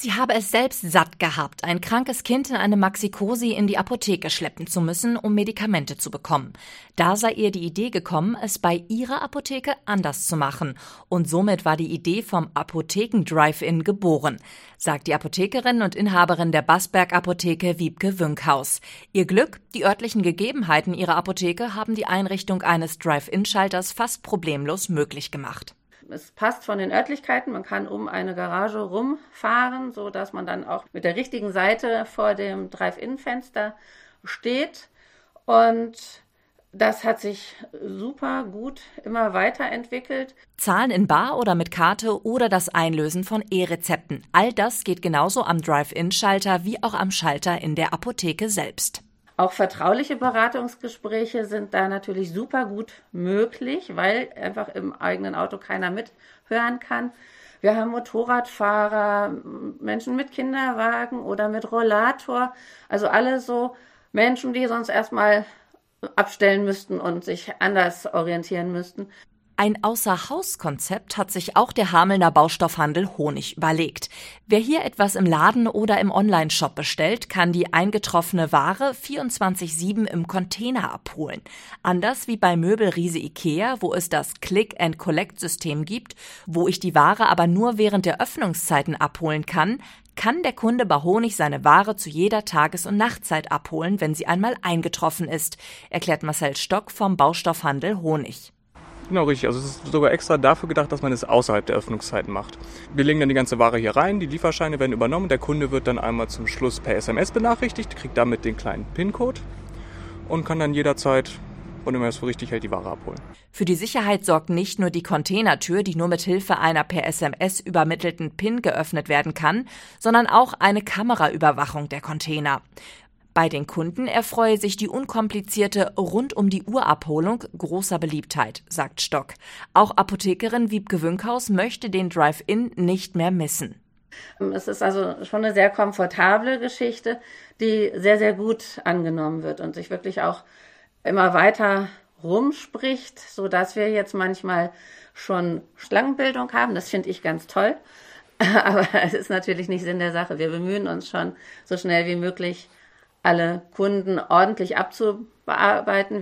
Sie habe es selbst satt gehabt, ein krankes Kind in eine Maxikosi in die Apotheke schleppen zu müssen, um Medikamente zu bekommen. Da sei ihr die Idee gekommen, es bei ihrer Apotheke anders zu machen. Und somit war die Idee vom Apotheken-Drive-In geboren, sagt die Apothekerin und Inhaberin der Bassberg Apotheke Wiebke Wünkhaus. Ihr Glück, die örtlichen Gegebenheiten ihrer Apotheke haben die Einrichtung eines Drive-In-Schalters fast problemlos möglich gemacht es passt von den Örtlichkeiten. Man kann um eine Garage rumfahren, so dass man dann auch mit der richtigen Seite vor dem Drive-In-Fenster steht. Und das hat sich super gut immer weiterentwickelt. Zahlen in Bar oder mit Karte oder das Einlösen von E-Rezepten. All das geht genauso am Drive-In-Schalter wie auch am Schalter in der Apotheke selbst. Auch vertrauliche Beratungsgespräche sind da natürlich super gut möglich, weil einfach im eigenen Auto keiner mithören kann. Wir haben Motorradfahrer, Menschen mit Kinderwagen oder mit Rollator, also alle so Menschen, die sonst erstmal abstellen müssten und sich anders orientieren müssten. Ein Außerhauskonzept hat sich auch der Hamelner Baustoffhandel Honig überlegt. Wer hier etwas im Laden oder im Onlineshop bestellt, kann die eingetroffene Ware 24-7 im Container abholen. Anders wie bei Möbelriese Ikea, wo es das Click-and-Collect-System gibt, wo ich die Ware aber nur während der Öffnungszeiten abholen kann, kann der Kunde bei Honig seine Ware zu jeder Tages- und Nachtzeit abholen, wenn sie einmal eingetroffen ist, erklärt Marcel Stock vom Baustoffhandel Honig. Genau, richtig. Also es ist sogar extra dafür gedacht, dass man es außerhalb der Öffnungszeiten macht. Wir legen dann die ganze Ware hier rein, die Lieferscheine werden übernommen, der Kunde wird dann einmal zum Schluss per SMS benachrichtigt, kriegt damit den kleinen PIN-Code und kann dann jederzeit und immer es für richtig hält, die Ware abholen. Für die Sicherheit sorgt nicht nur die Containertür, die nur mit Hilfe einer per SMS übermittelten PIN geöffnet werden kann, sondern auch eine Kameraüberwachung der Container. Bei den Kunden erfreue sich die unkomplizierte rund um die Uhr Abholung großer Beliebtheit, sagt Stock. Auch Apothekerin Wiebke Wünkhaus möchte den Drive-In nicht mehr missen. Es ist also schon eine sehr komfortable Geschichte, die sehr, sehr gut angenommen wird und sich wirklich auch immer weiter rumspricht, so dass wir jetzt manchmal schon Schlangenbildung haben. Das finde ich ganz toll. Aber es ist natürlich nicht Sinn der Sache. Wir bemühen uns schon so schnell wie möglich alle Kunden ordentlich abzubearbeiten.